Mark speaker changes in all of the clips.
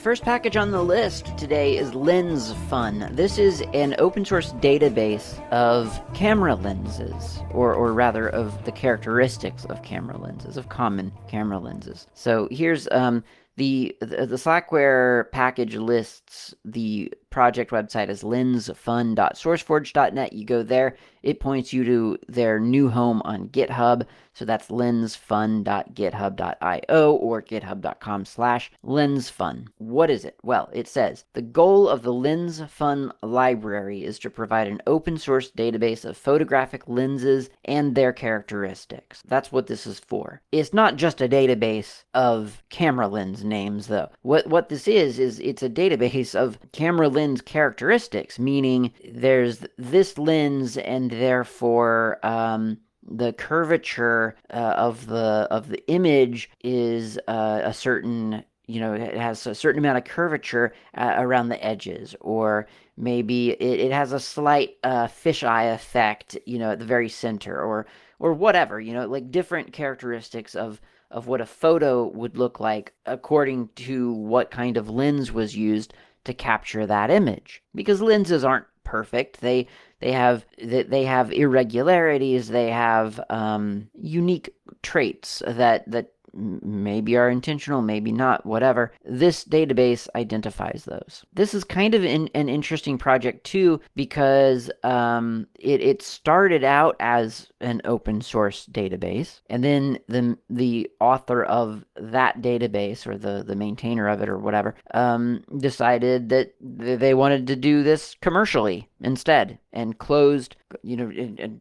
Speaker 1: First package on the list today is LensFun. This is an open source database of camera lenses, or, or rather of the characteristics of camera lenses, of common camera lenses. So here's um, the, the, Slackware package lists the project website is lensfun.sourceforge.net. You go there, it points you to their new home on GitHub. So that's lensfun.github.io or github.com slash lensfun. What is it? Well, it says the goal of the LensFun library is to provide an open source database of photographic lenses and their characteristics. That's what this is for. It's not just a database of camera lens names, though. What what this is is it's a database of camera lens characteristics, meaning there's this lens and therefore um, the curvature uh, of the of the image is uh, a certain you know it has a certain amount of curvature uh, around the edges. Or maybe it, it has a slight uh, fisheye effect you know at the very center or or whatever you know like different characteristics of of what a photo would look like according to what kind of lens was used to capture that image because lenses aren't perfect. They they have they have irregularities. They have um, unique traits that that maybe are intentional, maybe not, whatever. This database identifies those. This is kind of an, an interesting project too because um, it, it started out as an open source database, and then the the author of that database or the the maintainer of it or whatever um, decided that they wanted to do this commercially instead and closed you know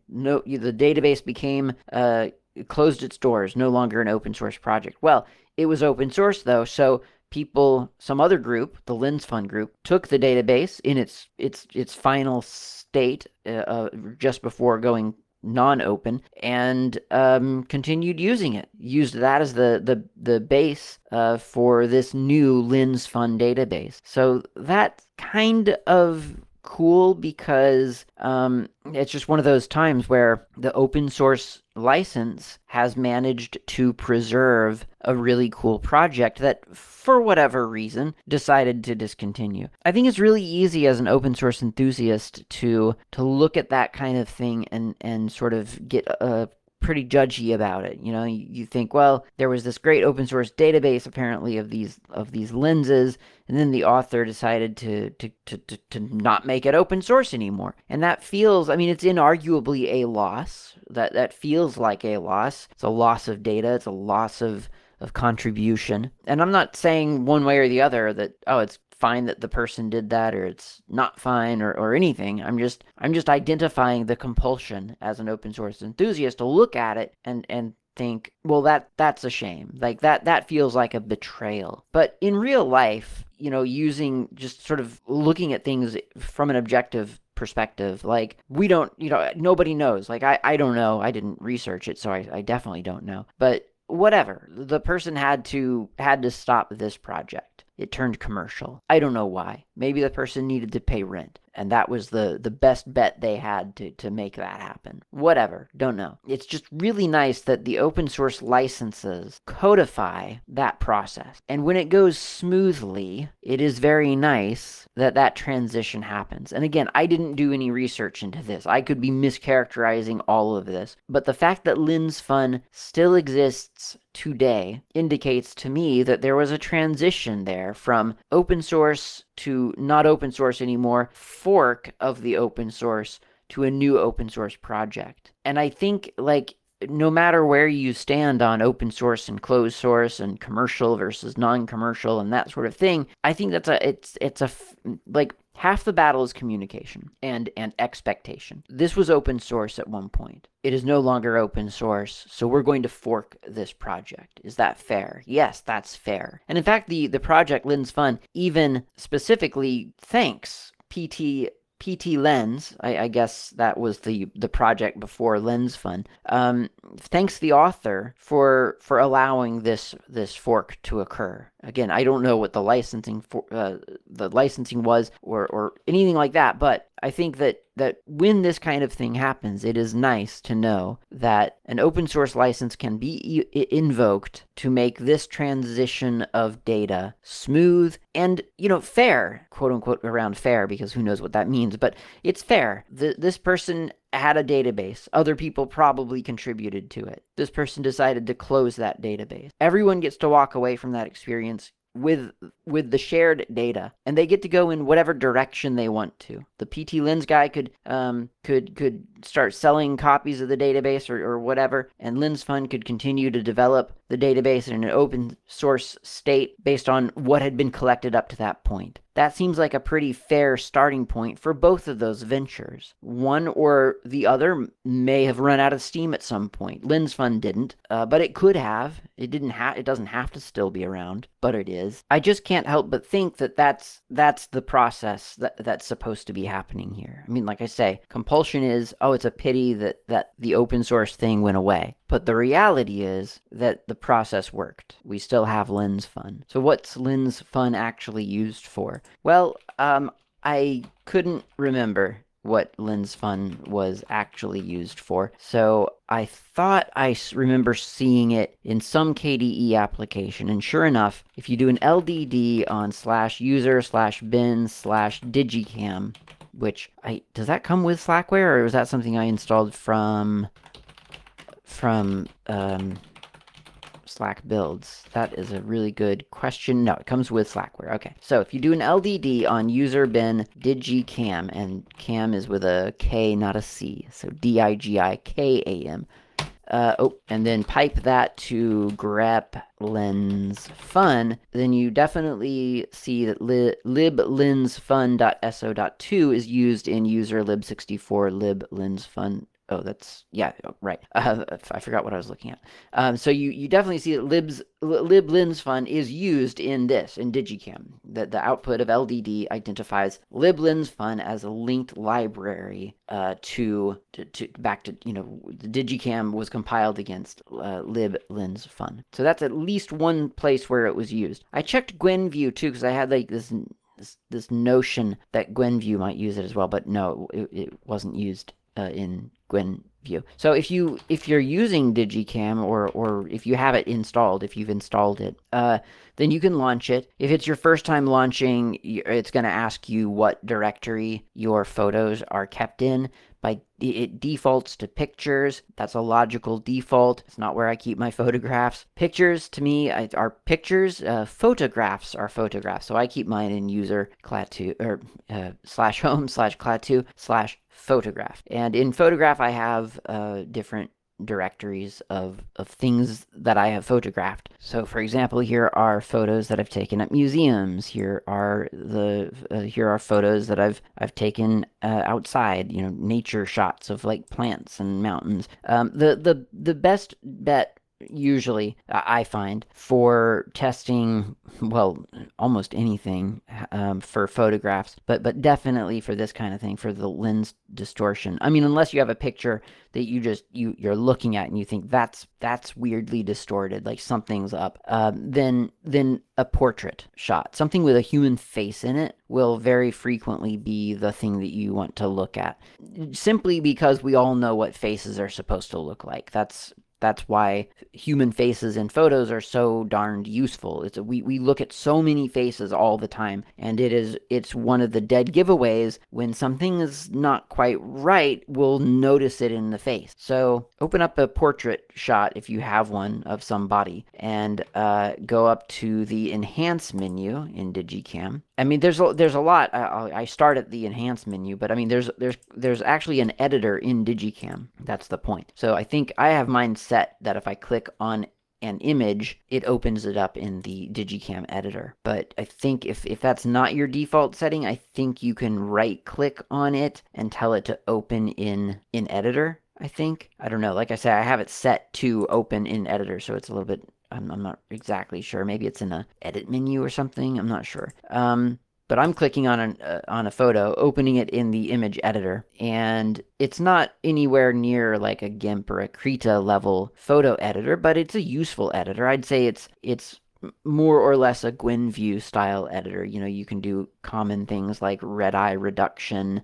Speaker 1: no the database became uh, closed its doors, no longer an open source project. Well, it was open source though, so people, some other group, the Lens Fun group, took the database in its its its final state uh, uh, just before going non-open and um, continued using it. Used that as the the the base uh, for this new Lens Fun database. So that kind of cool because um, it's just one of those times where the open source license has managed to preserve a really cool project that, for whatever reason, decided to discontinue. I think it's really easy as an open source enthusiast to to look at that kind of thing and and sort of get a pretty judgy about it. You know, you, you, think, well, there was this great open source database apparently of these of these lenses, and then the author decided to to, to, to, to not make it open source anymore. And that feels, I mean, it's inarguably a loss. That that feels like a loss. It's a loss of data. It's a loss of of contribution. And I'm not saying one way or the other that oh it's fine that the person did that or it's not fine or, or anything. I'm just I'm just identifying the compulsion as an open source enthusiast to look at it and and think, well that that's a shame. Like that that feels like a betrayal. But in real life, you know, using just sort of looking at things from an objective perspective. Like we don't, you know, nobody knows. Like I, I don't know. I didn't research it, so I, I definitely don't know. But whatever. The person had to had to stop this project. It turned commercial. I don't know why. Maybe the person needed to pay rent and that was the the best bet they had to to make that happen. Whatever, don't know. It's just really nice that the open source licenses codify that process. And when it goes smoothly, it is very nice that that transition happens. And again, I didn't do any research into this. I could be mischaracterizing all of this, but the fact that LensFun still exists today indicates to me that there was a transition there from open source to not open source anymore, fork of the open source to a new open source project. And I think like no matter where you stand on open source and closed source and commercial versus non-commercial and that sort of thing, I think that's a it's it's a like half the battle is communication and and expectation. This was open source at one point. It is no longer open source, so we're going to fork this project. Is that fair? Yes, that's fair. And in fact, the the project LensFun even specifically thanks PT PT Lens, I, I, guess that was the the project before Lens Fun. Um, thanks the author for for allowing this this fork to occur. Again, I don't know what the licensing for uh, the licensing was or or anything like that, but I think that that when this kind of thing happens, it is nice to know that an open source license can be e- invoked to make this transition of data smooth and, you know, fair, quote unquote, around fair, because who knows what that means, but it's fair. The, this person had a database. Other people probably contributed to it. This person decided to close that database. Everyone gets to walk away from that experience with with the shared data and they get to go in whatever direction they want to the pt lens guy could um, could could start selling copies of the database or, or whatever and lens fun could continue to develop the database in an open source state based on what had been collected up to that point that seems like a pretty fair starting point for both of those ventures. One or the other may have run out of steam at some point. Lens Fun didn't, uh, but it could have. It didn't have. It doesn't have to still be around, but it is. I just can't help but think that that's that's the process that that's supposed to be happening here. I mean, like I say, compulsion is oh, it's a pity that that the open source thing went away. But the reality is that the process worked. We still have Lens Fun. So what's Lens Fun actually used for? Well, um, I couldn't remember what Lens Fun was actually used for. So I thought I remember seeing it in some KDE application. And sure enough, if you do an LDD on slash user slash bin slash digikam, which I does that come with Slackware or was that something I installed from from um, SlackBuilds? That is a really good question. No, it comes with Slackware. Okay, so if you do an LDD on user bin digikam, and cam is with a K, not a C, so D-I-G-I-K-A-M. Uh, oh, and then pipe that to grep lens fun, then you definitely see that li- liblensfun.so.2 is used in user lib64 liblensfun Oh, that's yeah, oh, right. Uh, I forgot what I was looking at. Um, so you, you definitely see that libs liblensfun is used in this in digiKam. That the output of LDD identifies liblensfun as a linked library uh, to, to, to back to you know the digiKam was compiled against uh, liblensfun. So that's at least one place where it was used. I checked Gwenview too because I had like this this, this notion that Gwenview might use it as well, but no, it, it wasn't used uh, in Gwenview. So if you if you're using digiKam or or if you have it installed, if you've installed it, uh, then you can launch it. If it's your first time launching, it's going to ask you what directory your photos are kept in. By it defaults to pictures. That's a logical default. It's not where I keep my photographs. Pictures to me are pictures. Uh, photographs are photographs. So I keep mine in user klaatu or uh, slash home slash klaatu slash photograph. And in photograph, I have uh, different directories of, of things that I have photographed. So, for example, here are photos that I've taken at museums. Here are the uh, here are photos that I've I've taken uh, outside. You know, nature shots of like plants and mountains. Um, the the the best bet usually I find for testing well almost anything um, for photographs but but definitely for this kind of thing for the lens distortion. I mean unless you have a picture that you just you you're looking at and you think that's that's weirdly distorted like something's up um, then then a portrait shot something with a human face in it will very frequently be the thing that you want to look at simply because we all know what faces are supposed to look like. That's that's why human faces in photos are so darned useful. It's a, we we look at so many faces all the time, and it is it's one of the dead giveaways when something is not quite right. We'll notice it in the face. So open up a portrait shot if you have one of somebody, and uh, go up to the enhance menu in digiKam. I mean, there's a, there's a lot. I, I start at the enhance menu, but I mean, there's there's there's actually an editor in digiKam. That's the point. So I think I have mine set that if I click on an image, it opens it up in the digiKam editor. But I think if, if that's not your default setting, I think you can right click on it and tell it to open in in editor. I think. I don't know. Like I said, I have it set to open in editor, so it's a little bit I'm, I'm not exactly sure. Maybe it's in a edit menu or something. I'm not sure. Um, but I'm clicking on an, uh, on a photo, opening it in the image editor, and it's not anywhere near like a GIMP or a Krita level photo editor, but it's a useful editor. I'd say it's it's more or less a Gwenview style editor. You know, you can do common things like red eye reduction,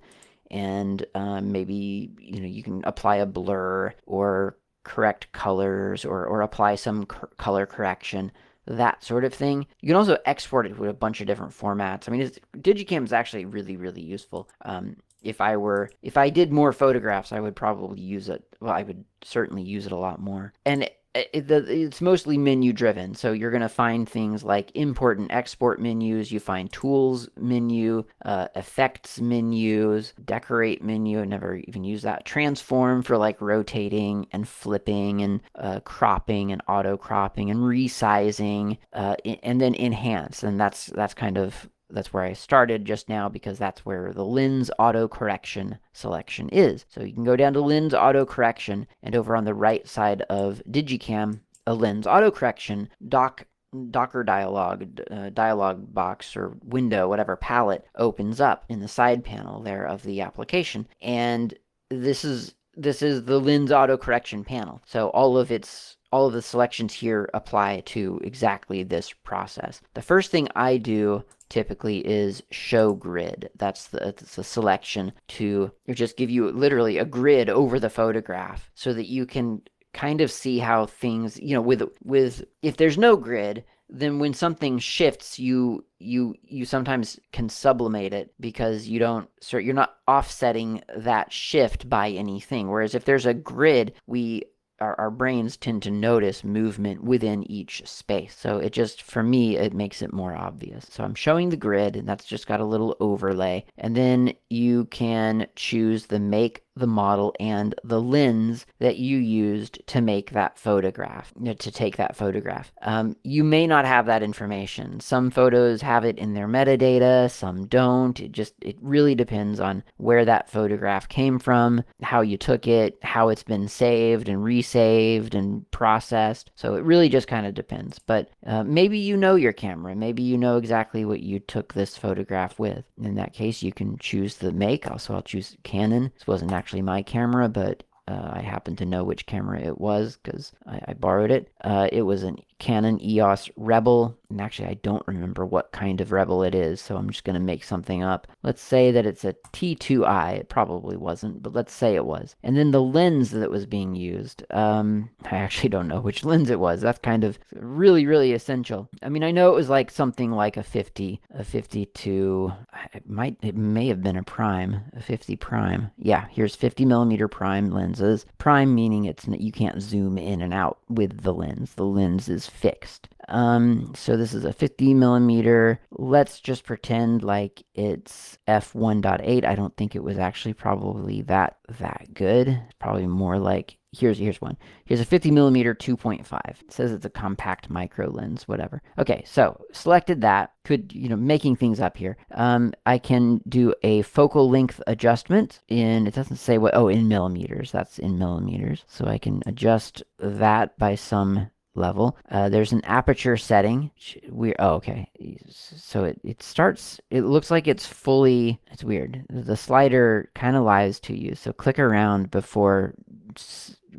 Speaker 1: and um, maybe you know you can apply a blur or correct colors or or apply some color correction that sort of thing. You can also export it with a bunch of different formats. I mean, digiKam is actually really, really useful. Um, if I were, if I did more photographs, I would probably use it. Well, I would certainly use it a lot more. And it, it's mostly menu driven. So you're going to find things like import and export menus. You find tools menu, uh, effects menus, decorate menu. I never even use that. Transform for like rotating and flipping and uh, cropping and auto cropping and resizing, uh, and then enhance. And that's that's kind of that's where I started just now because that's where the lens auto correction selection is. So you can go down to lens auto correction and over on the right side of digiKam, a lens auto correction doc Docker dialog uh, dialog box or window, whatever palette opens up in the side panel there of the application. And this is this is the lens auto correction panel. So all of its all of the selections here apply to exactly this process. The first thing I do typically is show grid. That's the, that's the selection to just give you literally a grid over the photograph so that you can kind of see how things, you know, with with if there's no grid, then when something shifts you you you sometimes can sublimate it because you don't so you're not offsetting that shift by anything whereas if there's a grid we our, our brains tend to notice movement within each space. So it just, for me, it makes it more obvious. So I'm showing the grid, and that's just got a little overlay. And then you can choose the make the model and the lens that you used to make that photograph, to take that photograph. Um, you may not have that information. Some photos have it in their metadata, some don't. It just, it really depends on where that photograph came from, how you took it, how it's been saved and resaved and processed. So it really just kind of depends. But uh, maybe you know your camera. Maybe you know exactly what you took this photograph with. In that case, you can choose the make. Also, I'll choose Canon. This wasn't actually actually my camera, but uh, I happen to know which camera it was because I, I, borrowed it. Uh, it was a Canon EOS Rebel, and actually I don't remember what kind of Rebel it is, so I'm just going to make something up. Let's say that it's a T2i. It probably wasn't, but let's say it was. And then the lens that was being used, um, I actually don't know which lens it was. That's kind of really, really essential. I mean, I know it was like something like a 50, a 52. It might, it may have been a prime, a 50 prime. Yeah, here's 50 millimeter prime lenses. Prime meaning it's you can't zoom in and out with the lens. The lens is fixed. Um, so this is a 50 millimeter. Let's just pretend like it's f1.8. I don't think it was actually probably that that good. Probably more like here's here's one. Here's a 50 millimeter 2.5. It says it's a compact micro lens, whatever. Okay, so selected that. Could you know making things up here? Um, I can do a focal length adjustment in. It doesn't say what. Oh, in millimeters. That's in millimeters. So I can adjust that by some level. Uh, there's an aperture setting. We oh okay. So it, it starts. It looks like it's fully. It's weird. The slider kind of lies to you. So click around before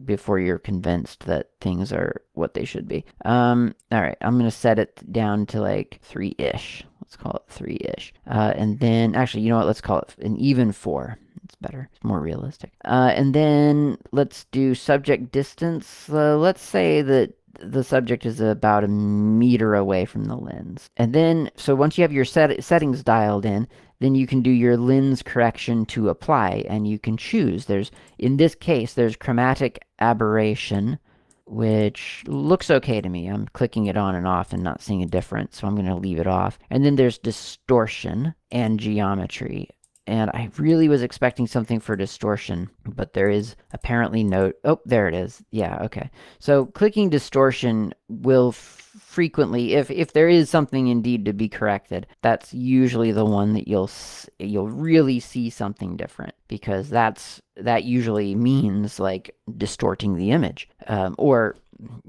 Speaker 1: before you're convinced that things are what they should be. Um. All right. I'm gonna set it down to like three ish. Let's call it three ish. Uh, and then actually, you know what? Let's call it an even four. It's better. It's more realistic. Uh, and then let's do subject distance. Uh, let's say that the subject is about a meter away from the lens. And then, so once you have your set, settings dialed in, then you can do your lens correction to apply and you can choose. There's, in this case, there's chromatic aberration, which looks okay to me. I'm clicking it on and off and not seeing a difference, so I'm going to leave it off. And then there's distortion and geometry and I really was expecting something for distortion, but there is apparently no. Oh, there it is. Yeah, okay. So clicking distortion will frequently, if if there is something indeed to be corrected, that's usually the one that you'll you'll really see something different because that's that usually means like distorting the image um, or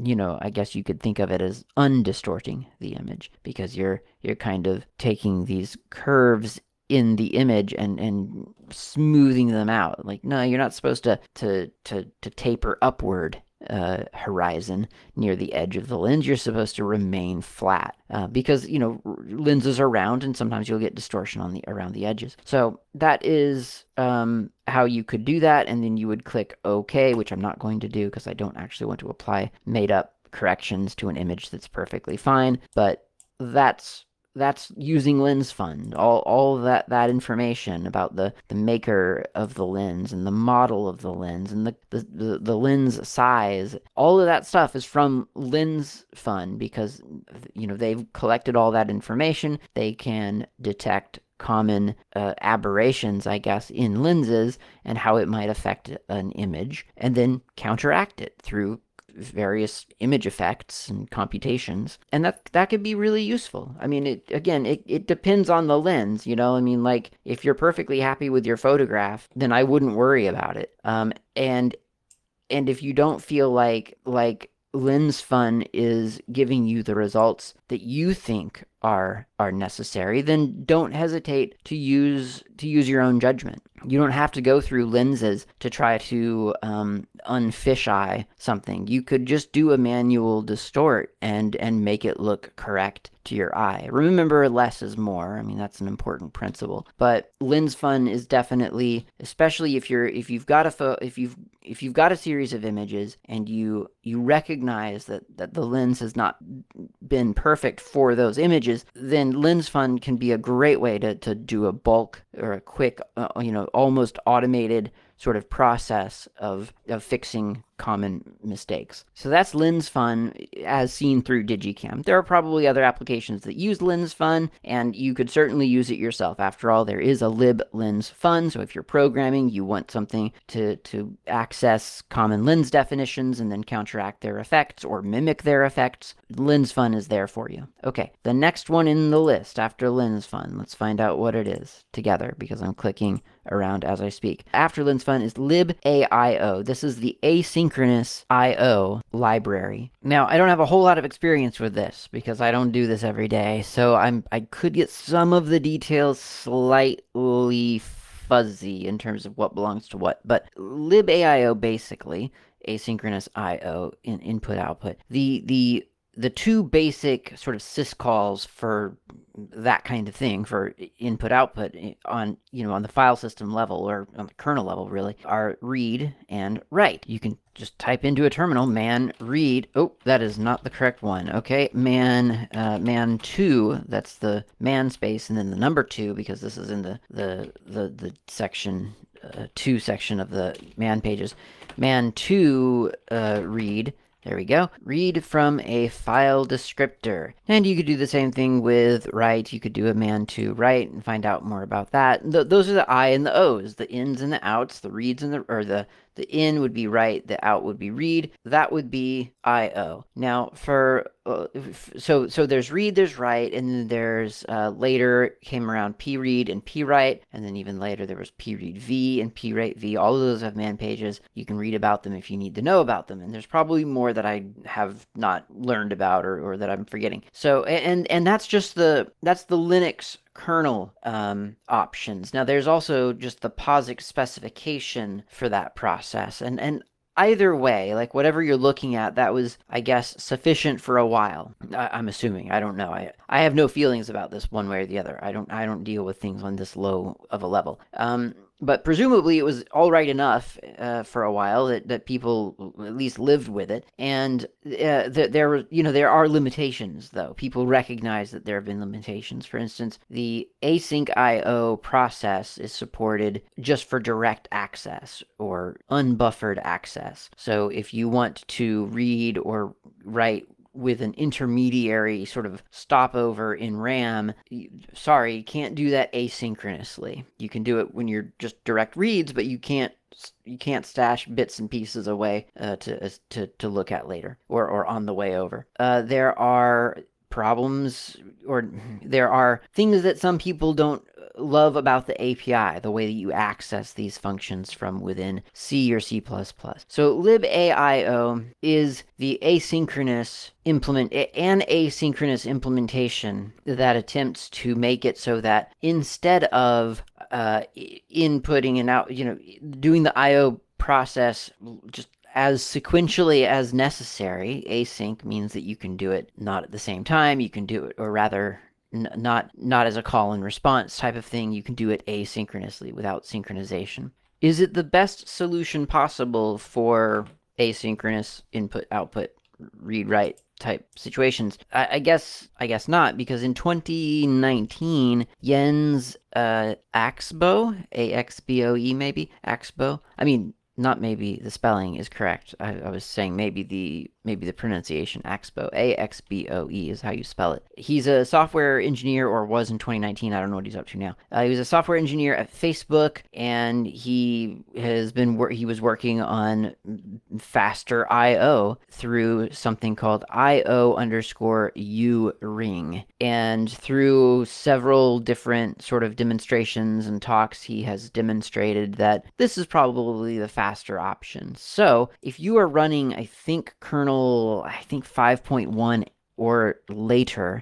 Speaker 1: you know, I guess you could think of it as undistorting the image because you're you're kind of taking these curves in the image and and smoothing them out. Like no, you're not supposed to to to to taper upward uh, horizon near the edge of the lens, you're supposed to remain flat uh, because you know lenses are round and sometimes you'll get distortion on the around the edges. So that is um, how you could do that, and then you would click OK, which I'm not going to do because I don't actually want to apply made up corrections to an image that's perfectly fine. But that's that's using lens fun. All, all that that information about the, the maker of the lens and the model of the lens and the, the, the, the lens size all of that stuff is from lens fun because you know they've collected all that information. They can detect common uh, aberrations, I guess, in lenses and how it might affect an image, and then counteract it through various image effects and computations and that that could be really useful. I mean it again it, it depends on the lens you know? I mean like if you're perfectly happy with your photograph then i wouldn't worry about it. Um and and if you don't feel like like lens fun is giving you the results that you think are are necessary then don't hesitate to use to use your own judgment you don't have to go through lenses to try to um, unfisheye something. You could just do a manual distort and and make it look correct to your eye. Remember, less is more. I mean, that's an important principle. But lens fun is definitely, especially if you're if you've got a fo- if you've if you've got a series of images and you you recognize that that the lens has not been perfect for those images, then lens fun can be a great way to to do a bulk or a quick, uh, you know, almost automated sort of process of, of fixing common mistakes. So that's Lens Fun as seen through digiKam. There are probably other applications that use Lens Fun, and you could certainly use it yourself. After all, there is a lib lens fun, so if you're programming, you want something to, to access common lens definitions and then counteract their effects or mimic their effects, Lens Fun is there for you. Okay, the next one in the list after Lens Fun, let's find out what it is together because I'm clicking around as I speak. After Lens Fun is libaio. This is the asynchronous I/O library. Now, I don't have a whole lot of experience with this because I don't do this every day, so I'm I could get some of the details slightly fuzzy in terms of what belongs to what. But libaio basically asynchronous I/O in input output. The the the two basic sort of syscalls for that kind of thing for input output on you know on the file system level or on the kernel level really are read and write. You can just type into a terminal man read oh that is not the correct one okay man uh, man 2 that's the man space and then the number 2 because this is in the the the, the section uh, 2 section of the man pages. Man 2 uh, read there we go. Read from a file descriptor. And you could do the same thing with write. You could do a man to write and find out more about that. Th those are the I and the O's, the ins and the outs, the reads and the, or the the in would be write, the out would be read. That would be IO. Now for uh, so so there's read, there's write, and then there's uh, later came around p read and p write, and then even later there was p read v and p write v. All of those have man pages. You can read about them if you need to know about them, and there's probably more that I have not learned about or, or that I'm forgetting. So and and that's just the that's the Linux kernel um, options. Now, there's also just the POSIX specification for that process. And, and either way, like whatever you're looking at, that was, I guess, sufficient for a while. I, am assuming. I don't know. I I have no feelings about this one way or the other. I don't I don't deal with things on this low of a level. Um, but presumably it was all right enough uh, for a while that, that people at least lived with it. And uh, th- there were, you know, there are limitations though. People recognize that there have been limitations. For instance, the async I/O process is supported just for direct access or unbuffered access. So if you want to read or write with an intermediary sort of stopover in RAM, sorry, you can't do that asynchronously. You can do it when you're just direct reads, but you can't you can't stash bits and pieces away uh, to to to look at later or or on the way over. Uh, there are problems or there are things that some people don't love about the API, the way that you access these functions from within C or C++. So libaio is the asynchronous implement an asynchronous implementation that attempts to make it so that instead of uh, inputting and out, you know, doing the IO process just as sequentially as necessary. Async means that you can do it not at the same time. You can do it, or rather, n- not not as a call and response type of thing. You can do it asynchronously without synchronization. Is it the best solution possible for asynchronous input output read write type situations? I, I, guess I guess not because in 2019 Jens uh, Axboe A X B O E maybe Axboe I mean not maybe the spelling is correct. I, I, was saying maybe the maybe the pronunciation Axboe A X B O E is how you spell it. He's a software engineer, or was in 2019. I don't know what he's up to now. Uh, he was a software engineer at Facebook, and he has been wor- he was working on faster I/O through something called I/O underscore U ring, and through several different sort of demonstrations and talks, he has demonstrated that this is probably the faster option. So if you are running, I think kernel, I think 5.1 or later,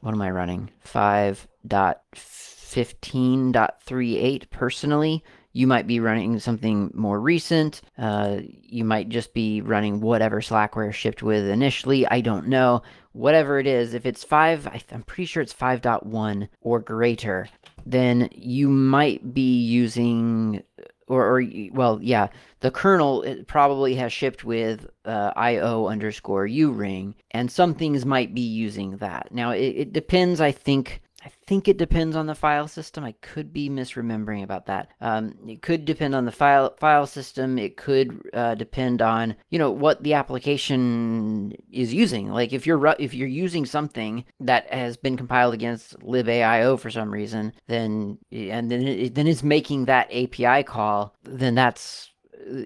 Speaker 1: what am I running? 5.15.38 personally you might be running something more recent. Uh, you might just be running whatever Slackware shipped with initially. I don't know. Whatever it is, if it's 5, I'm pretty sure it's 5.1 or greater, then you might be using or, or well, yeah, the kernel probably has shipped with uh, io underscore u ring, and some things might be using that. Now, it, it depends, I think, I think it depends on the file system. I could be misremembering about that. Um, it could depend on the file file system. It could uh, depend on you know what the application is using. Like if you're if you're using something that has been compiled against libaio for some reason, then and then it, then it's making that API call. Then that's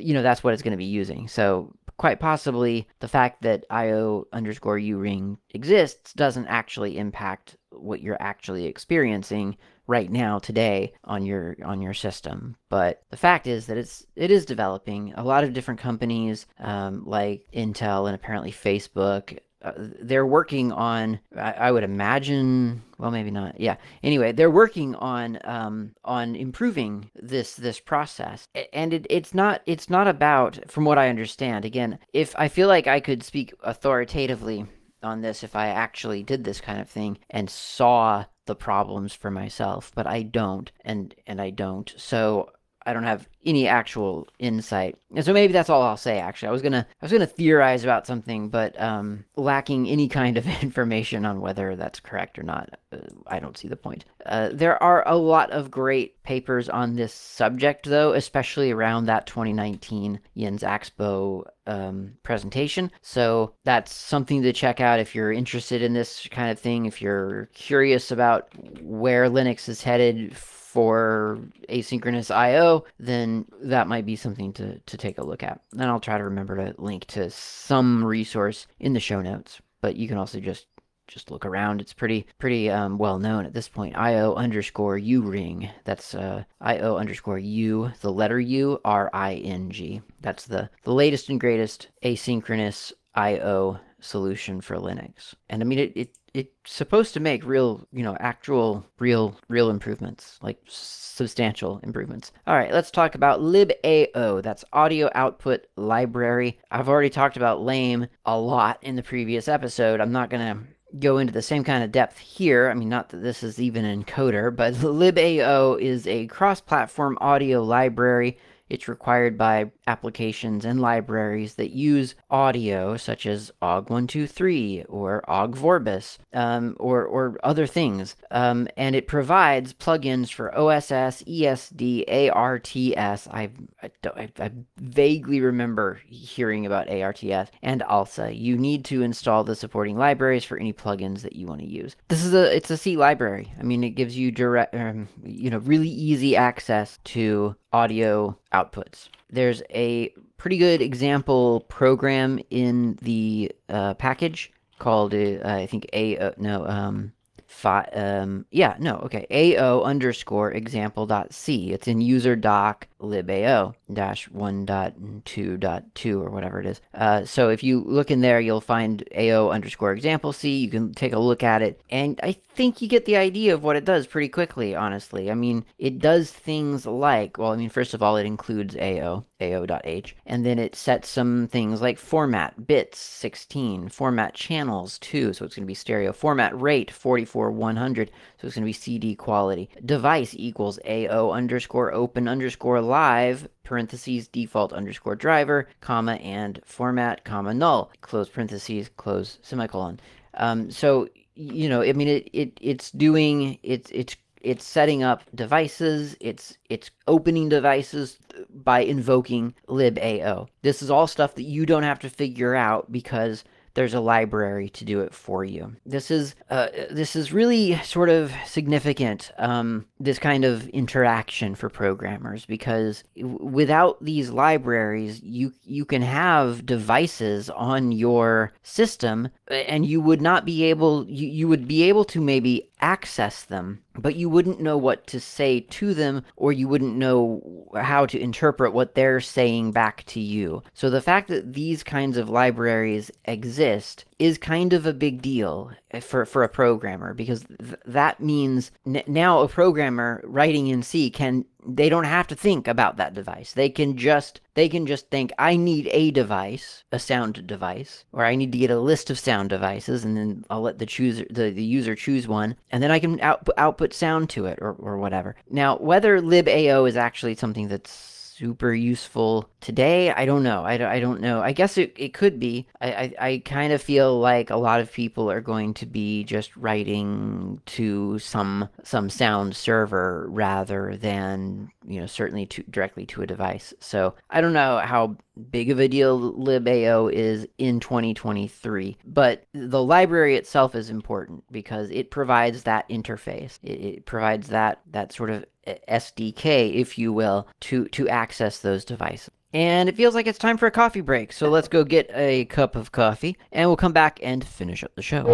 Speaker 1: you know that's what it's going to be using. So quite possibly the fact that io underscore u ring exists doesn't actually impact what you're actually experiencing right now today on your on your system. But the fact is that it's it is developing. A lot of different companies um, like intel and apparently facebook uh, they're working on I, I, would imagine well maybe not. Yeah. Anyway they're working on um, on improving this this process. And it, it's not it's not about from what i understand again if i feel like i could speak authoritatively on this if I actually did this kind of thing and saw the problems for myself, but I don't, and and I don't. So I don't have any actual insight. And so maybe that's all I'll say actually. I was going to I was going to theorize about something but um lacking any kind of information on whether that's correct or not. Uh, I don't see the point. Uh, there are a lot of great papers on this subject though, especially around that 2019 Jens Axboe um, presentation. So that's something to check out if you're interested in this kind of thing, if you're curious about where Linux is headed for asynchronous IO, then that might be something to, to take a look at. And I'll try to remember to link to some resource in the show notes. But you can also just just look around. It's pretty pretty um, well known at this point. IO underscore U ring. That's uh, IO underscore U, the letter U, R I N G. That's the, the latest and greatest asynchronous IO solution for Linux. And I mean, it, it it's supposed to make real, you know, actual, real, real improvements, like substantial improvements. All right, let's talk about libao. That's audio output library. I've already talked about lame a lot in the previous episode. I'm not gonna go into the same kind of depth here. I mean, not that this is even an encoder, but libao is a cross-platform audio library it's required by applications and libraries that use audio, such as OGG123 or OGG Vorbis um, or, or other things. Um, and it provides plugins for OSS, ESD, ARTS. I, I, I vaguely remember hearing about ARTS and ALSA. You need to install the supporting libraries for any plugins that you want to use. This is a it's a C library. I mean, it gives you direct, um, you know, really easy access to audio outputs. There's a pretty good example program in the uh, package called, uh, I think, A, no, um, fi- um, yeah, no, okay, AO underscore example dot C. It's in user doc libao dash 1.2.2 or whatever it is. Uh, so if you look in there, you'll find AO underscore example C. You can take a look at it, and I think you get the idea of what it does pretty quickly, honestly. I mean, it does things like, well, I mean, first of all, it includes AO, AO.h, and then it sets some things like format, bits, 16, format channels, 2, so it's going to be stereo, format rate, 44, 100, so it's going to be CD quality, device equals AO underscore open underscore live, parentheses, default underscore driver, comma, and format, comma, null, close parentheses, close semicolon. Um, so, you know, I mean, it, it it's doing, it's, it's, it's setting up devices, it's, it's opening devices by invoking libao. This is all stuff that you don't have to figure out because there's a library to do it for you. This is uh, this is really sort of significant. Um, this kind of interaction for programmers because without these libraries, you you can have devices on your system, and you would not be able you, you would be able to maybe access them but you wouldn't know what to say to them or you wouldn't know how to interpret what they're saying back to you. So the fact that these kinds of libraries exist is kind of a big deal eh, for, for a programmer because th- that means n- now a programmer writing in C can they don't have to think about that device. They can just they can just think I need a device, a sound device, or I need to get a list of sound devices and then I'll let the chooser the, the user choose one and then I can output output sound to it or, or whatever. Now, whether libao is actually something that's super useful today. I don't know. I, I don't know. I guess it, it could be. I, I, I kind of feel like a lot of people are going to be just writing to some some sound server rather than you know certainly to directly to a device. So I don't know how big of a deal libao is in 2023 but the library itself is important because it provides that interface it, it provides that that sort of SDK, if you will, to, to access those devices. And it feels like it's time for a coffee break, so let's go get a cup of coffee, and we'll come back and finish up the show.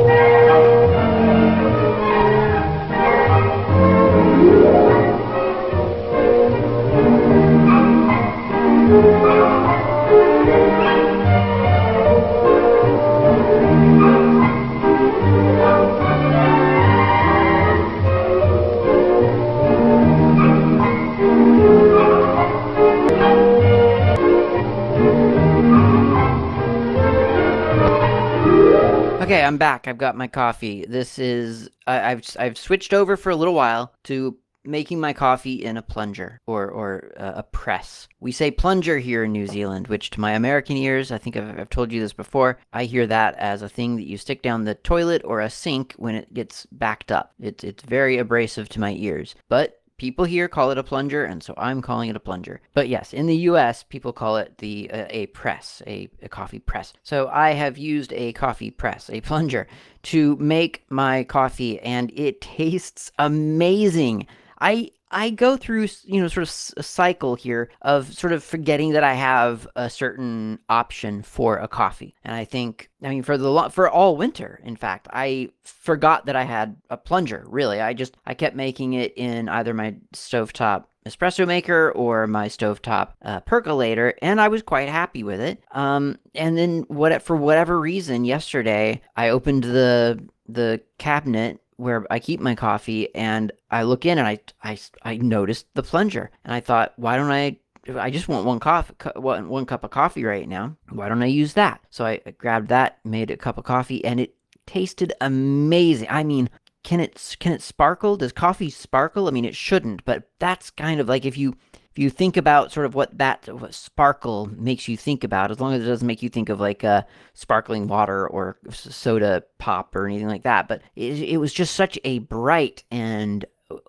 Speaker 1: Okay, I'm back. I've got my coffee. This is I, have I've switched over for a little while to making my coffee in a plunger or or uh, a press. We say plunger here in New Zealand, which to my American ears, I think I've, I've told you this before. I hear that as a thing that you stick down the toilet or a sink when it gets backed up. It's it's very abrasive to my ears, but people here call it a plunger, and so I'm calling it a plunger. But yes, in the U.S., people call it the uh, a press, a, a coffee press. So I have used a coffee press, a plunger, to make my coffee, and it tastes amazing. I I go through, you know, sort of a cycle here of sort of forgetting that I have a certain option for a coffee. And I think, I mean, for the for all winter, in fact, I forgot that I had a plunger. Really, I just I kept making it in either my stovetop espresso maker or my stovetop uh, percolator, and I was quite happy with it. Um, and then what for whatever reason, yesterday I opened the the cabinet where I keep my coffee and I look in and I, I, I noticed the plunger and I thought, why don't I I just want one coffee, one, one cup of coffee right now. Why don't I use that? So I grabbed that, made a cup of coffee, and it tasted amazing. I mean, can it can it sparkle? Does coffee sparkle? I mean, it shouldn't, but that's kind of like if you if you think about sort of what that what sparkle makes you think about, as long as it doesn't make you think of like uh, sparkling water or soda pop or anything like that, but it, it was just such a bright and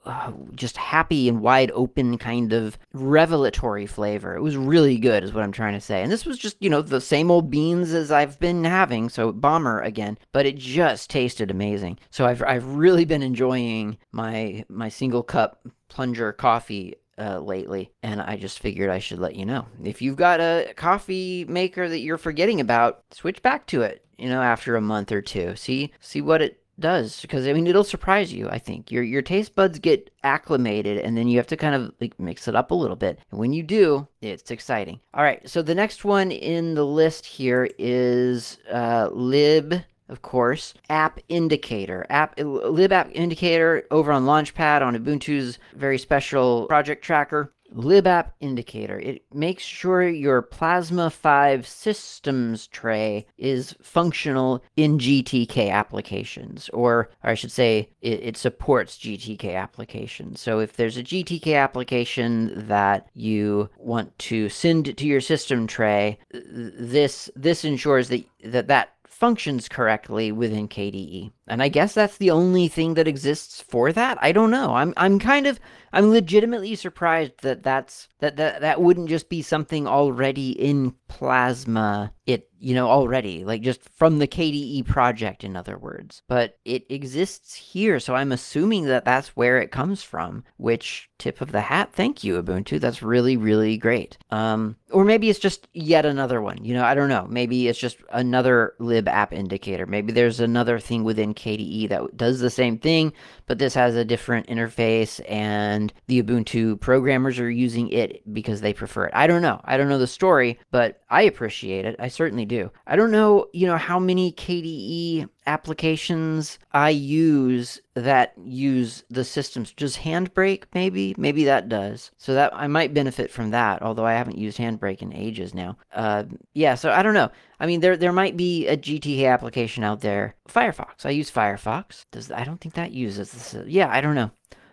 Speaker 1: uh, just happy and wide open kind of revelatory flavor. It was really good, is what I'm trying to say. And this was just, you know, the same old beans as I've been having, so bomber again, but it just tasted amazing. So I've, I've really been enjoying my my single cup plunger coffee uh, lately, and I just figured I should let you know. If you've got a coffee maker that you're forgetting about, switch back to it. You know, after a month or two, see see what it does because I mean it'll surprise you. I think your your taste buds get acclimated, and then you have to kind of like mix it up a little bit. And when you do, it's exciting. All right, so the next one in the list here is uh, lib of course, app indicator. App lib app indicator over on Launchpad on Ubuntu's very special project tracker. LibApp indicator. It makes sure your Plasma 5 systems tray is functional in GTK applications, or, or I should say, it, it, supports GTK applications. So if there's a GTK application that you want to send to your system tray, this this ensures that that, that functions correctly within KDE. And I guess that's the only thing that exists for that. I don't know. I'm I'm kind of I'm legitimately surprised that that's that that that wouldn't just be something already in Plasma. It you know already like just from the KDE project in other words. But it exists here, so I'm assuming that that's where it comes from. Which tip of the hat, thank you Ubuntu. That's really really great. Um, or maybe it's just yet another one. You know, I don't know. Maybe it's just another lib app indicator. Maybe there's another thing within KDE that does the same thing, but this has a different interface and the Ubuntu programmers are using it because they prefer it. I don't know. I don't know the story, but I appreciate it. I certainly do. I don't know, you know, how many KDE applications I use that use the systems. Just Handbrake, maybe? Maybe that does. So that I might benefit from that, although I haven't used Handbrake in ages now. Uh, yeah, so I don't know. I mean, there there might be a GTK application out there. Firefox. I use Firefox. Does I don't think that uses. Yeah, I don't know.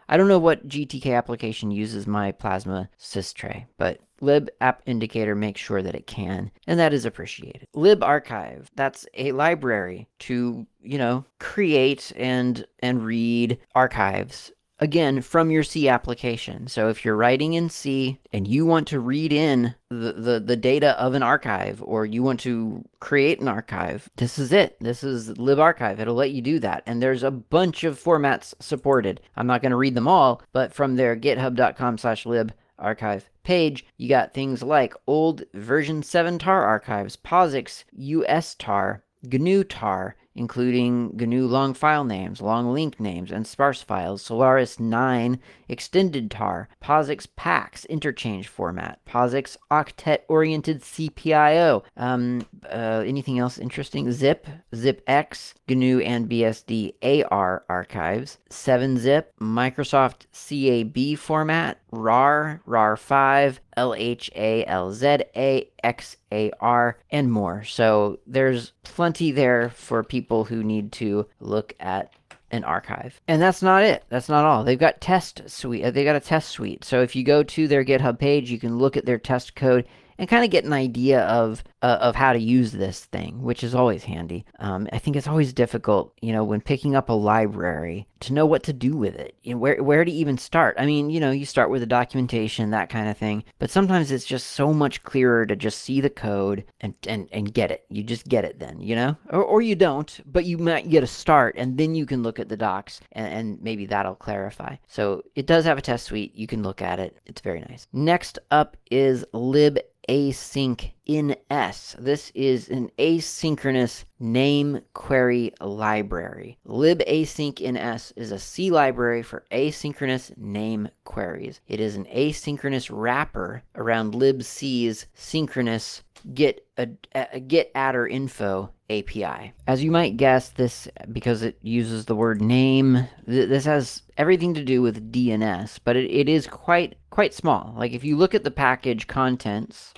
Speaker 1: I don't know what GTK application uses my Plasma sys tray, but lib app indicator makes sure that it can, and that is appreciated. Lib archive, that's a library to, you know, create and and read archives again from your C application. So if you're writing in C and you want to read in the, the, the, data of an archive or you want to create an archive, this is it. This is libarchive. It'll let you do that. And there's a bunch of formats supported. I'm not going to read them all, but from their github.com slash lib archive page, you got things like old version 7 tar archives, POSIX, ustar, GNU tar, including GNU long file names, long link names, and sparse files, Solaris 9 extended tar, POSIX PAX interchange format, POSIX octet oriented CPIO. Um, uh, anything else interesting? Zip, ZipX, GNU and BSD AR archives, 7-zip, Microsoft CAB format, RAR, RAR5, LHA, LZA, XAR, and more. So there's plenty there for people who need to look at an archive. And that's not it. That's not all. They've got test suite. Uh, they got a test suite. So if you go to their GitHub page, you can look at their test code and kind of get an idea of uh, of how to use this thing, which is always handy. Um, I think it's always difficult, you know, when picking up a library to know what to do with it. You know, where where to even start. I mean, you know, you start with the documentation, that kind of thing. But sometimes it's just so much clearer to just see the code and and, and get it. You just get it then, you know, or or you don't, but you might get a start, and then you can look at the docs, and, and maybe that'll clarify. So it does have a test suite. You can look at it. It's very nice. Next up is lib async in S. This is an asynchronous name query library. libasyncns is a C library for asynchronous name queries. It is an asynchronous wrapper around libc's synchronous get a, a getaddrinfo API. As you might guess, this because it uses the word name, th- this has everything to do with DNS, but it, it is quite quite small. Like if you look at the package contents,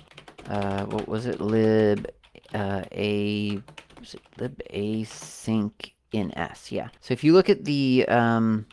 Speaker 1: uh, what was it? Lib uh, a was it lib async in S. Yeah. So if you look at the um,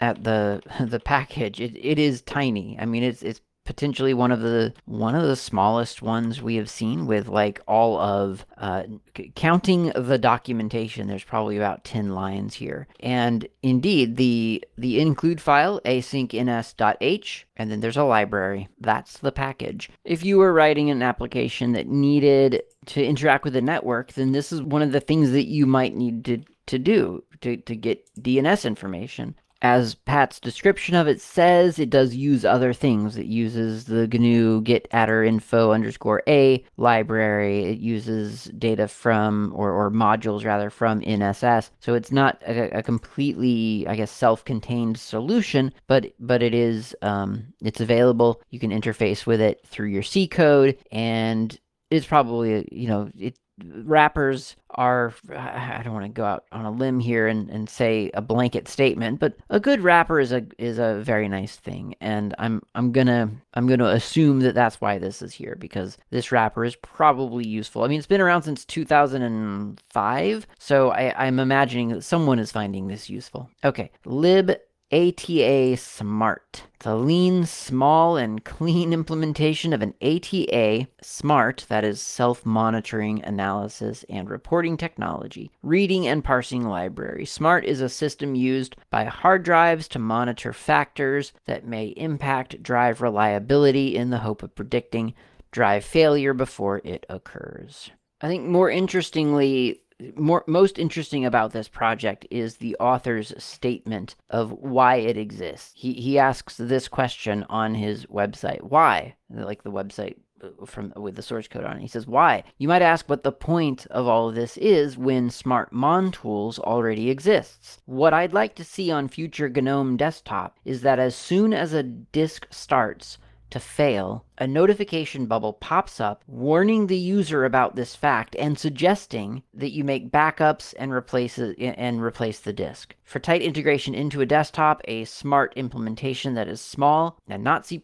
Speaker 1: at the the package, it, it is tiny. I mean, it's it's potentially one of the one of the smallest ones we have seen with like all of uh, c- counting the documentation there's probably about 10 lines here. And indeed the the include file async.ns.h and then there's a library. That's the package. If you were writing an application that needed to interact with the network then this is one of the things that you might need to to do to, to get DNS information as Pat's description of it says, it does use other things. It uses the GNU getaddrinfo underscore a library. It uses data from, or, or modules rather, from NSS. So it's not a, a completely, I guess, self-contained solution, but but it is, um, it's available. You can interface with it through your C code, and it's probably, you know, it wrappers are I don't want to go out on a limb here and, and say a blanket statement, but a good wrapper is a is a very nice thing, and I'm I'm gonna I'm gonna assume that that's why this is here because this wrapper is probably useful. I mean, it's been around since 2005, so I, I'm imagining that someone is finding this useful. Okay, lib ATA Smart. A lean, small, and clean implementation of an ATA Smart, that is self monitoring, analysis, and reporting technology, reading and parsing library. SMART is a system used by hard drives to monitor factors that may impact drive reliability in the hope of predicting drive failure before it occurs. I think more interestingly, more most interesting about this project is the author's statement of why it exists. He he asks this question on his website. Why? Like the website uh, from with the source code on it. He says, "Why?" You might ask what the point of all of this is when smartmontools already exists. What I'd like to see on future GNOME desktop is that as soon as a disk starts to fail, a notification bubble pops up warning the user about this fact and suggesting that you make backups and replace it, and replace the disk. For tight integration into a desktop, a smart implementation that is small and not C++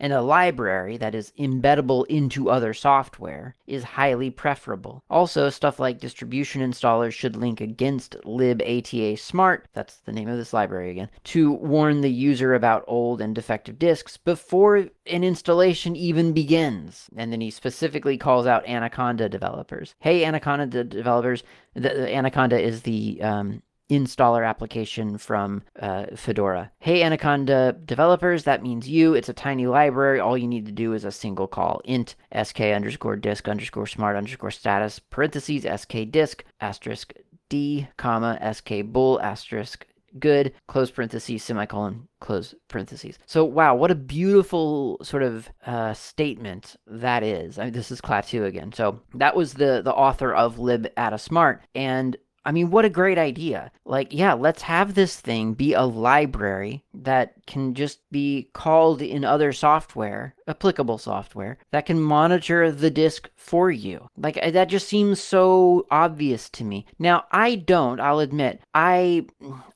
Speaker 1: and a library that is embeddable into other software is highly preferable. Also, stuff like distribution installers should link against libata smart, that's the name of this library again, to warn the user about old and defective disks before an installation even begins. And then he specifically calls out Anaconda developers. Hey, Anaconda developers, the, the Anaconda is the um, installer application from uh, Fedora. Hey, Anaconda developers, that means you. It's a tiny library. All you need to do is a single call int sk underscore disk underscore smart underscore status parentheses sk disk asterisk d comma sk bool asterisk good, close parentheses, semicolon, close parentheses. So, wow, what a beautiful sort of uh, statement that is. I mean, this is Klaatu again. So, that was the, the author of Lib ATA Smart. And I mean, what a great idea. Like, yeah, let's have this thing be a library that can just be called in other software, applicable software, that can monitor the disk for you. Like, that just seems so obvious to me. Now, I don't, I'll admit, I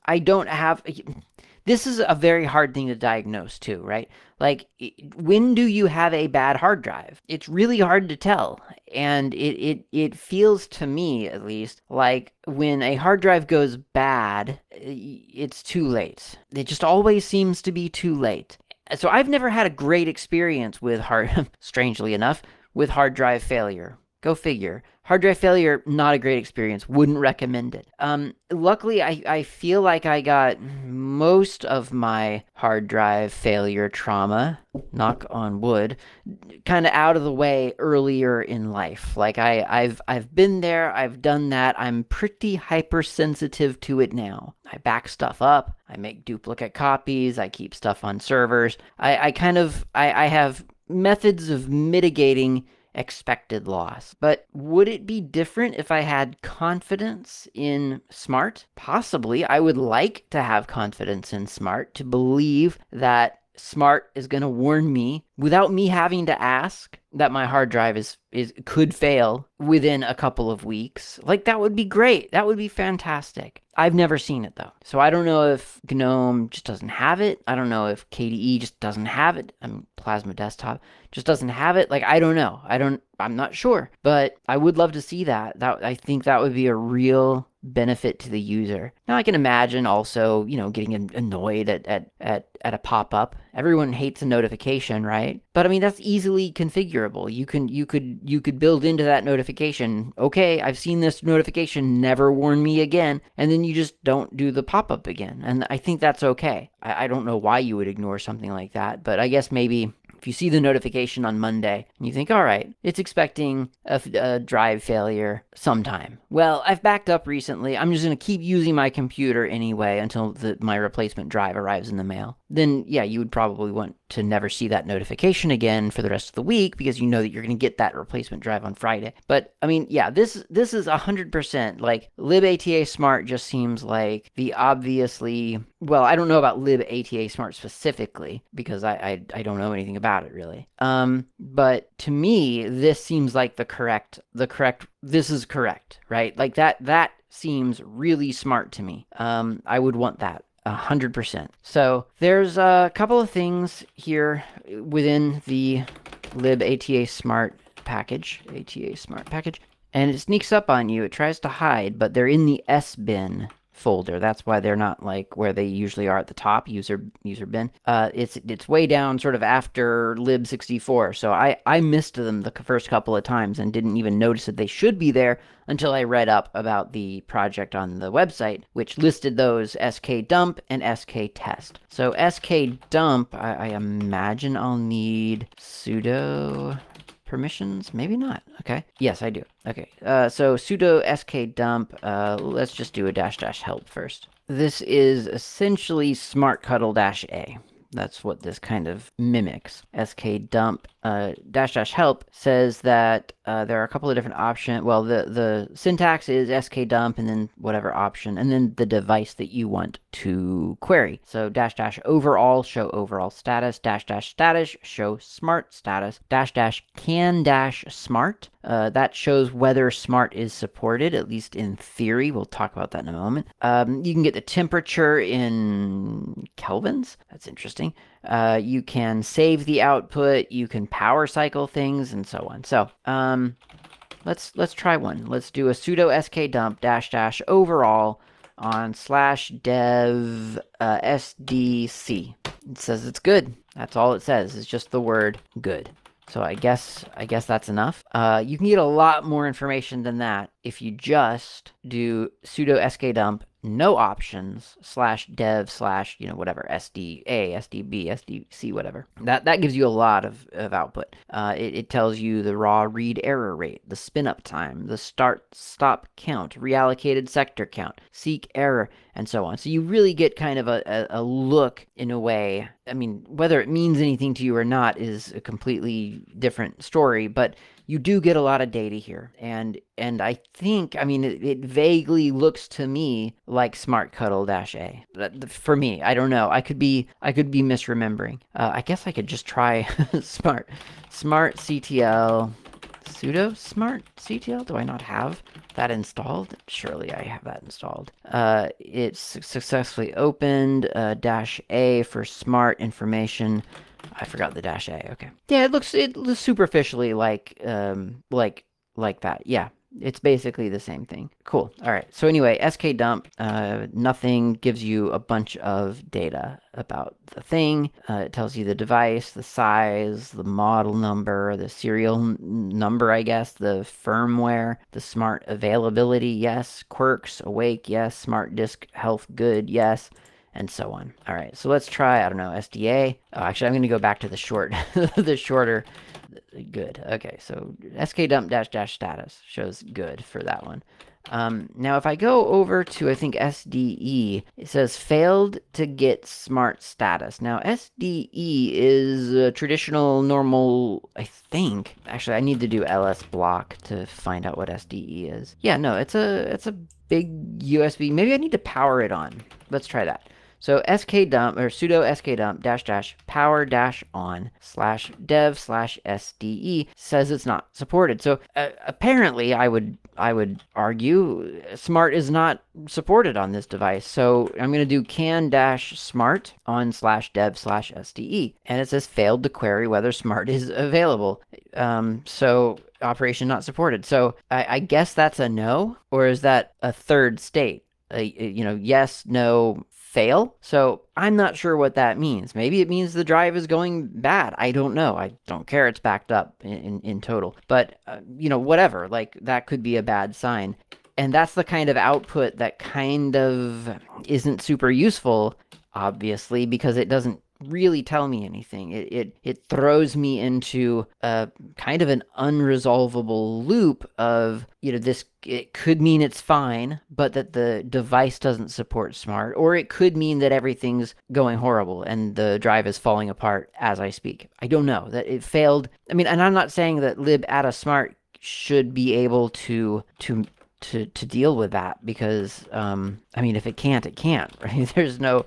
Speaker 1: I don't have this is a very hard thing to diagnose too, right? Like, when do you have a bad hard drive? It's really hard to tell. And it, it, it feels to me, at least, like when a hard drive goes bad, it's too late. It just always seems to be too late. So I've never had a great experience with hard, strangely enough, with hard drive failure. Go figure. Hard drive failure, not a great experience. Wouldn't recommend it. Um, luckily, I, I feel like I got most of my hard drive failure trauma, knock on wood, kind of out of the way earlier in life. Like I, I've I've been there, I've done that. I'm pretty hypersensitive to it now. I back stuff up. I make duplicate copies. I keep stuff on servers. I, I kind of I, I have methods of mitigating expected loss. But would it be different if I had confidence in smart? Possibly. I would like to have confidence in smart, to believe that smart is going to warn me without me having to ask that my hard drive is is could fail within a couple of weeks. Like that would be great. That would be fantastic. I've never seen it though. So i don't know if gnome just doesn't have it. I don't know if kde just doesn't have it. I mean plasma desktop just doesn't have it. Like i don't know. I don't i'm not sure. But i would love to see that. That i think that would be a real benefit to the user. Now I can imagine also, you know, getting annoyed at at at, at a pop-up. Everyone hates a notification, right? But I mean that's easily configurable. You can you could you could build into that notification, okay, I've seen this notification, never warn me again, and then you just don't do the pop-up again. And I think that's okay. I, I don't know why you would ignore something like that, but I guess maybe If you see the notification on Monday and you think, all right, it's expecting a, a drive failure sometime. Well, I've backed up recently. I'm just going to keep using my computer anyway until the, my replacement drive arrives in the mail. Then, yeah, you would probably want to never see that notification again for the rest of the week because you know that you're going to get that replacement drive on Friday. But I mean, yeah, this this is 100% like libata smart just seems like the obviously well, I don't know about libata smart specifically because I, I I don't know anything about it really. Um, but to me, this seems like the correct the correct this is correct, right? Like that that seems really smart to me. Um, I would want that. a 100%. So there's a couple of things here within the libata smart package, ATA smart package, and it sneaks up on you. It tries to hide, but they're in the S bin folder. That's why they're not like where they usually are at the top, user user bin. Uh, it's it's way down, sort of after lib64. So I I missed them the first couple of times and didn't even notice that they should be there until I read up about the project on the website, which listed those skdump and sktest. So skdump, I, I imagine I'll need sudo permissions? Maybe not. Okay. Yes, I do. Okay. Uh, so sudo skdump. Uh, let's just do a dash dash help first. This is essentially smartctl dash a. That's what this kind of mimics. skdump uh, dash dash help says that uh, there are a couple of different options. Well, the, the syntax is skdump and then whatever option, and then the device that you want to query. So dash dash overall show overall status, dash dash status show smart status, dash dash can dash smart. Uh, that shows whether smart is supported, at least in theory. We'll talk about that in a moment. Um, you can get the temperature in kelvins. That's interesting. Uh, you can save the output. You can power cycle things and so on. So um, let's let's try one. Let's do a sudo skdump dash dash overall on slash dev uh, sdc. It says it's good. That's all it says. It's just the word good. So I guess I guess that's enough. Uh, you can get a lot more information than that if you just do sudo skdump no options slash dev slash you know whatever sda sdb sdc whatever. That that gives you a lot of, of output. Uh, it, it tells you the raw read error rate the spin up time the start stop count reallocated sector count seek error and so on. So you really get kind of a, a, a look in a way. I mean whether it means anything to you or not is a completely different story but you do get a lot of data here. And and i think i mean it, it vaguely looks to me like smartctl dash a for me i don't know. I could be i could be misremembering. Uh, i guess i could just try smart smart ctl sudo smart ctl do i not have that installed? Surely i have that installed. Uh, it's successfully opened uh, dash a for smart information I forgot the dash A. Okay. Yeah, it looks it looks superficially like um like like that. Yeah. It's basically the same thing. Cool. All right. So anyway, skdump, uh, nothing gives you a bunch of data about the thing. Uh, it tells you the device, the size, the model number, the serial n- number, I guess, the firmware, the smart availability, yes, quirks, awake, yes, smart disk health, good, yes and so on. All right, so let's try, I don't know, SDA. Oh, actually, I'm going to go back to the short, the shorter, good. Okay, so skdump dash dash status shows good for that one. Um, now, if I go over to, I think, SDE, it says failed to get smart status. Now, SDE is a traditional, normal, I think. Actually, I need to do ls block to find out what SDE is. Yeah, no, it's a, it's a big USB. Maybe I need to power it on. Let's try that. So skdump or sudo skdump dash dash power dash on slash dev slash sde says it's not supported. So uh, apparently, I would I would argue smart is not supported on this device. So I'm going to do can dash smart on slash dev slash sde, and it says failed to query whether smart is available. Um, so operation not supported. So I, I guess that's a no, or is that a third state? Uh, you know, yes, no, fail. So I'm not sure what that means. Maybe it means the drive is going bad. I don't know. I don't care. It's backed up in, in, total. But, uh, you know, whatever. Like, that could be a bad sign. And that's the kind of output that kind of isn't super useful, obviously, because it doesn't really tell me anything. It it it throws me into a kind of an unresolvable loop of you know this it could mean it's fine but that the device doesn't support smart or it could mean that everything's going horrible and the drive is falling apart as i speak. I don't know. That it failed. I mean and i'm not saying that libatasmart should be able to to to to deal with that because um i mean if it can't it can't right? There's no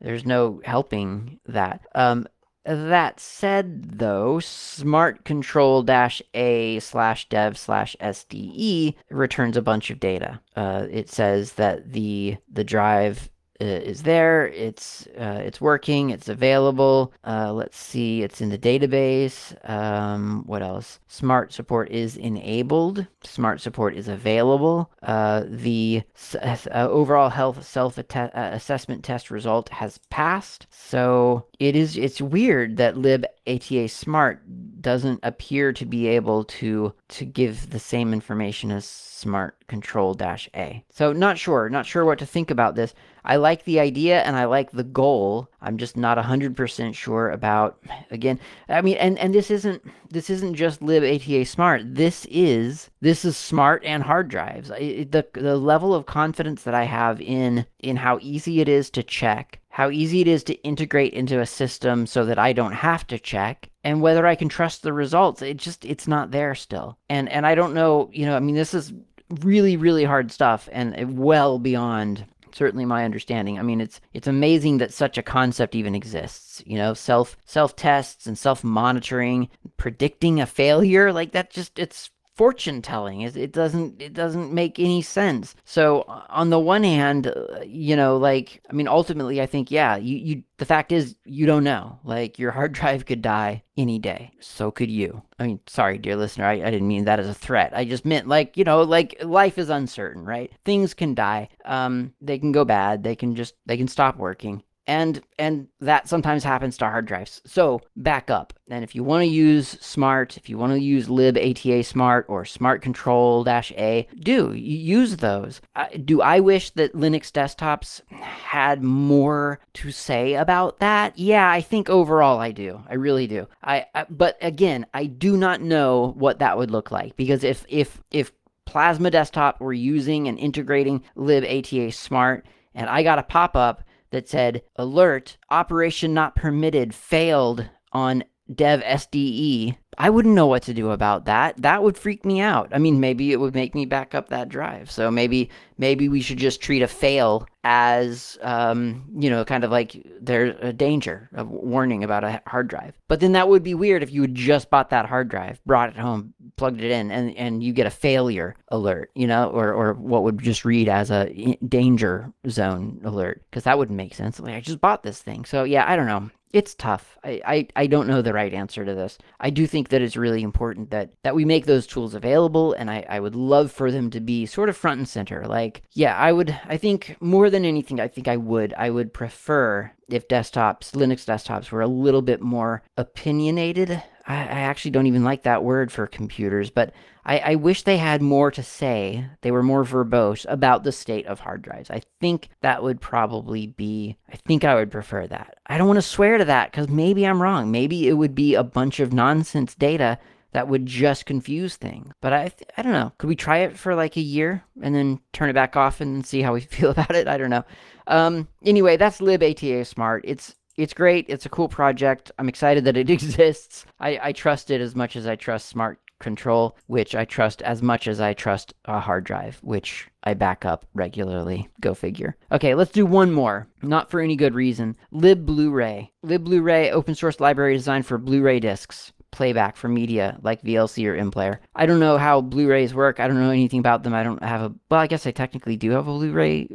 Speaker 1: there's no helping that. Um, that said, though, smart control dash a slash dev slash SDE returns a bunch of data. Uh, it says that the the drive is there. It's uh, it's working. It's available. Uh, let's see. It's in the database. Um, what else? Smart support is enabled. Smart support is available. Uh, the uh, overall health self assessment test result has passed. So it is. It's weird that lib ATA Smart doesn't appear to be able to to give the same information as Smart Control dash A. So not sure, not sure what to think about this. I like the idea and I like the goal. I'm just not 100% sure about again. I mean and and this isn't this isn't just lib ATA Smart. This is this is smart and hard drives. It, the the level of confidence that I have in in how easy it is to check how easy it is to integrate into a system so that I don't have to check and whether I can trust the results it just it's not there still and and I don't know you know I mean this is really really hard stuff and well beyond certainly my understanding. I mean it's it's amazing that such a concept even exists you know self self tests and self monitoring predicting a failure like that just it's fortune telling. It, it doesn't it doesn't make any sense. So on the one hand, uh, you know, like I mean, ultimately, I think yeah, you you the fact is you don't know. Like your hard drive could die any day. So could you. I mean, sorry, dear listener, I, I didn't mean that as a threat. I just meant like you know, like life is uncertain, right? Things can die. Um, they can go bad. They can just they can stop working and and that sometimes happens to hard drives. So back up. And if you want to use Smart, if you want to use libata smart or Smart Control dash A, do use those. Do I wish that Linux desktops had more to say about that? Yeah, I think overall I do. I really do. I, I but again, I do not know what that would look like because if if if Plasma Desktop were using and integrating libata smart and I got a pop up that said, Alert, operation not permitted, failed on dev SDE. I wouldn't know what to do about that. That would freak me out. I mean, maybe it would make me back up that drive. So maybe maybe we should just treat a fail as um, you know, kind of like there's a danger, a warning about a hard drive. But then that would be weird if you had just bought that hard drive, brought it home, plugged it in, and and you get a failure alert, you know, or or what would just read as a danger zone alert, because that wouldn't make sense. Like I just bought this thing, so yeah, I don't know it's tough. I, I, I don't know the right answer to this. I do think that it's really important that, that we make those tools available, and I, I would love for them to be sort of front and center. Like, yeah, I would, I think more than anything, I think I would, I would prefer if desktops, Linux desktops, were a little bit more opinionated. I, I actually don't even like that word for computers, but I, I wish they had more to say. They were more verbose about the state of hard drives. I think that would probably be, I think I would prefer that. I don't want to swear to that because maybe I'm wrong. Maybe it would be a bunch of nonsense data that would just confuse things. But I, I don't know. Could we try it for like a year and then turn it back off and see how we feel about it? I don't know. Um, anyway, that's libatasmart. It's it's great. It's a cool project. I'm excited that it exists. I, I trust it as much as I trust Smart Control, which I trust as much as I trust a hard drive, which I back up regularly. Go figure. Okay, let's do one more. Not for any good reason. Lib Blu-ray. Lib Blu-ray, open source library designed for Blu-ray discs playback for media like VLC or MPlayer. I don't know how Blu-rays work. I don't know anything about them. I don't have a well, I guess I technically do have a Blu-ray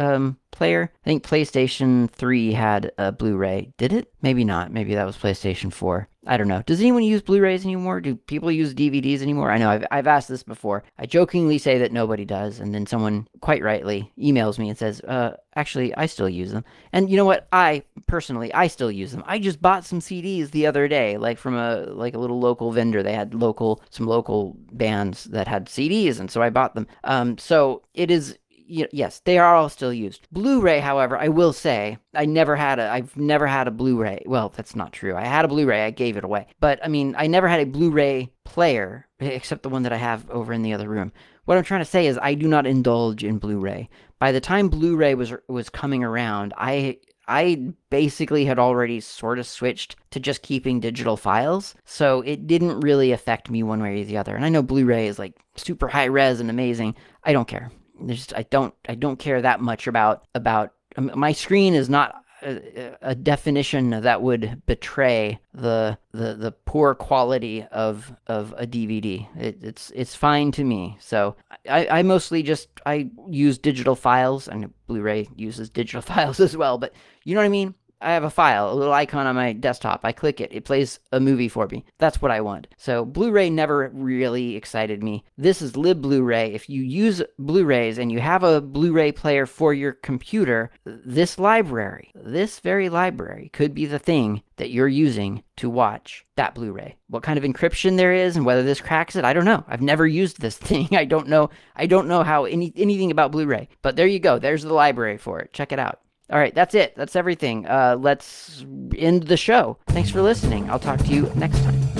Speaker 1: um, player. I think PlayStation 3 had a Blu-ray. Did it? Maybe not. Maybe that was PlayStation 4. I don't know. Does anyone use Blu-rays anymore? Do people use DVDs anymore? I know I've, I've asked this before. I jokingly say that nobody does, and then someone quite rightly emails me and says, uh, actually, I still use them. And you know what? I personally, I still use them. I just bought some CDs the other day, like from a like a little local vendor. They had local some local bands that had CDs, and so I bought them. Um, so it is yes, they are all still used. Blu-ray, however, I will say, I never had a I've never had a Blu-ray. Well, that's not true. I had a Blu-ray, I gave it away. But I mean, I never had a Blu-ray player eh, except the one that I have over in the other room. What I'm trying to say is I do not indulge in Blu-ray. By the time Blu-ray was was coming around, I I basically had already sort of switched to just keeping digital files, so it didn't really affect me one way or the other. And I know Blu-ray is like super high res and amazing. I don't care. There's I don't I don't care that much about about um, my screen is not a, a, definition that would betray the the the poor quality of of a DVD. It, it's it's fine to me. So I, I mostly just I use digital files, and Blu-ray uses digital files as well. But you know what I mean? I have a file, a little icon on my desktop. I click it, it plays a movie for me. That's what I want. So Blu ray never really excited me. This is Lib Blu ray. If you use Blu rays and you have a Blu ray player for your computer, this library, this very library, could be the thing that you're using to watch that Blu ray. What kind of encryption there is and whether this cracks it, I don't know. I've never used this thing. I don't know. I don't know how any, anything about Blu ray. But there you go. There's the library for it. Check it out. All right, that's it. That's everything. Uh, let's end the show. Thanks for listening. I'll talk to you next time.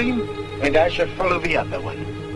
Speaker 2: Stream, and I shall follow the other one.